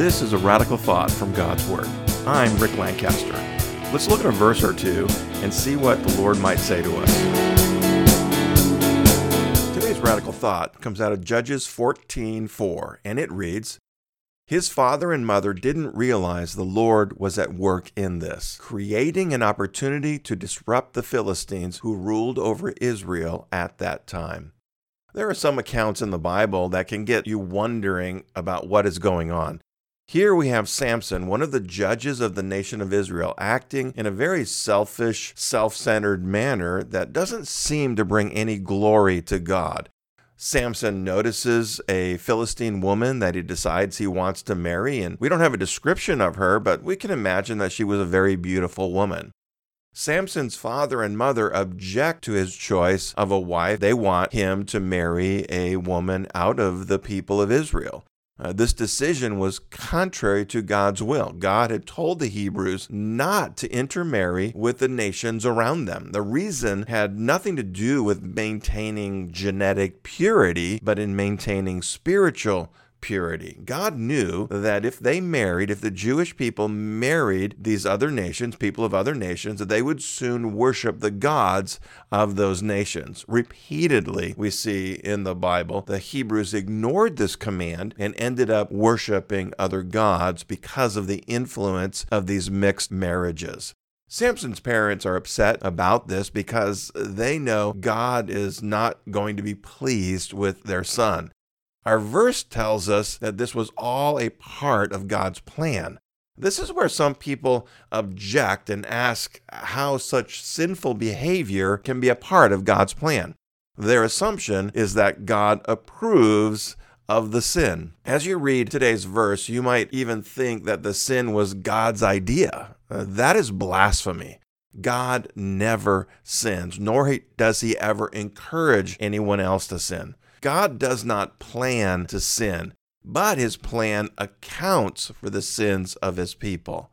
This is a radical thought from God's Word. I'm Rick Lancaster. Let's look at a verse or two and see what the Lord might say to us. Today's radical thought comes out of Judges 14:4, and it reads, his father and mother didn't realize the Lord was at work in this, creating an opportunity to disrupt the Philistines who ruled over Israel at that time. There are some accounts in the Bible that can get you wondering about what is going on. Here we have Samson, one of the judges of the nation of Israel, acting in a very selfish, self centered manner that doesn't seem to bring any glory to God. Samson notices a Philistine woman that he decides he wants to marry, and we don't have a description of her, but we can imagine that she was a very beautiful woman. Samson's father and mother object to his choice of a wife. They want him to marry a woman out of the people of Israel. Uh, this decision was contrary to God's will. God had told the Hebrews not to intermarry with the nations around them. The reason had nothing to do with maintaining genetic purity, but in maintaining spiritual purity. God knew that if they married, if the Jewish people married these other nations, people of other nations, that they would soon worship the gods of those nations. Repeatedly, we see in the Bible, the Hebrews ignored this command and ended up worshiping other gods because of the influence of these mixed marriages. Samson's parents are upset about this because they know God is not going to be pleased with their son. Our verse tells us that this was all a part of God's plan. This is where some people object and ask how such sinful behavior can be a part of God's plan. Their assumption is that God approves of the sin. As you read today's verse, you might even think that the sin was God's idea. Uh, that is blasphemy. God never sins, nor does he ever encourage anyone else to sin. God does not plan to sin, but his plan accounts for the sins of his people.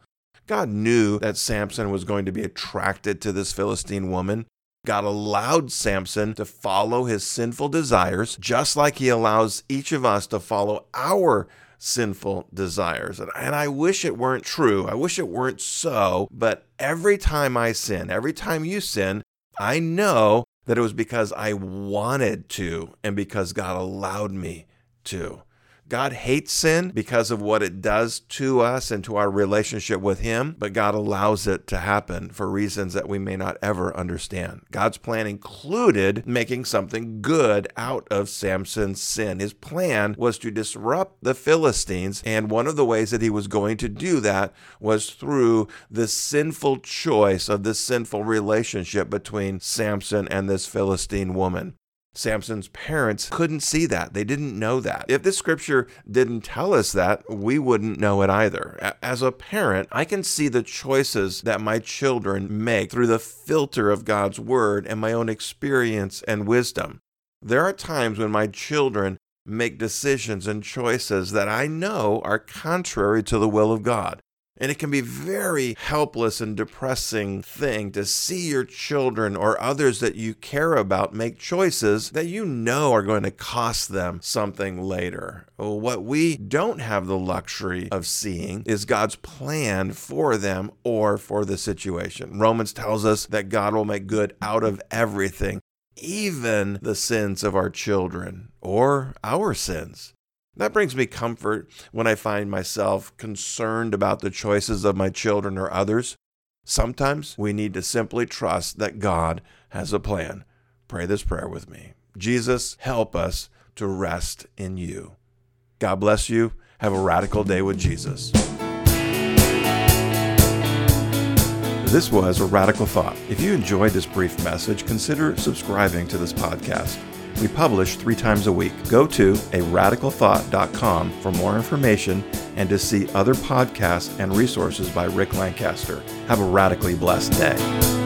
God knew that Samson was going to be attracted to this Philistine woman. God allowed Samson to follow his sinful desires, just like he allows each of us to follow our sinful desires. And and I wish it weren't true. I wish it weren't so. But every time I sin, every time you sin, I know that it was because I wanted to and because God allowed me to. God hates sin because of what it does to us and to our relationship with Him, but God allows it to happen for reasons that we may not ever understand. God's plan included making something good out of Samson's sin. His plan was to disrupt the Philistines, and one of the ways that He was going to do that was through the sinful choice of this sinful relationship between Samson and this Philistine woman. Samson's parents couldn't see that. They didn't know that. If the scripture didn't tell us that, we wouldn't know it either. As a parent, I can see the choices that my children make through the filter of God's word and my own experience and wisdom. There are times when my children make decisions and choices that I know are contrary to the will of God. And it can be very helpless and depressing thing to see your children or others that you care about make choices that you know are going to cost them something later. What we don't have the luxury of seeing is God's plan for them or for the situation. Romans tells us that God will make good out of everything, even the sins of our children or our sins. That brings me comfort when I find myself concerned about the choices of my children or others. Sometimes we need to simply trust that God has a plan. Pray this prayer with me. Jesus, help us to rest in you. God bless you. Have a radical day with Jesus. This was a radical thought. If you enjoyed this brief message, consider subscribing to this podcast. We publish three times a week. Go to a for more information and to see other podcasts and resources by Rick Lancaster. Have a radically blessed day.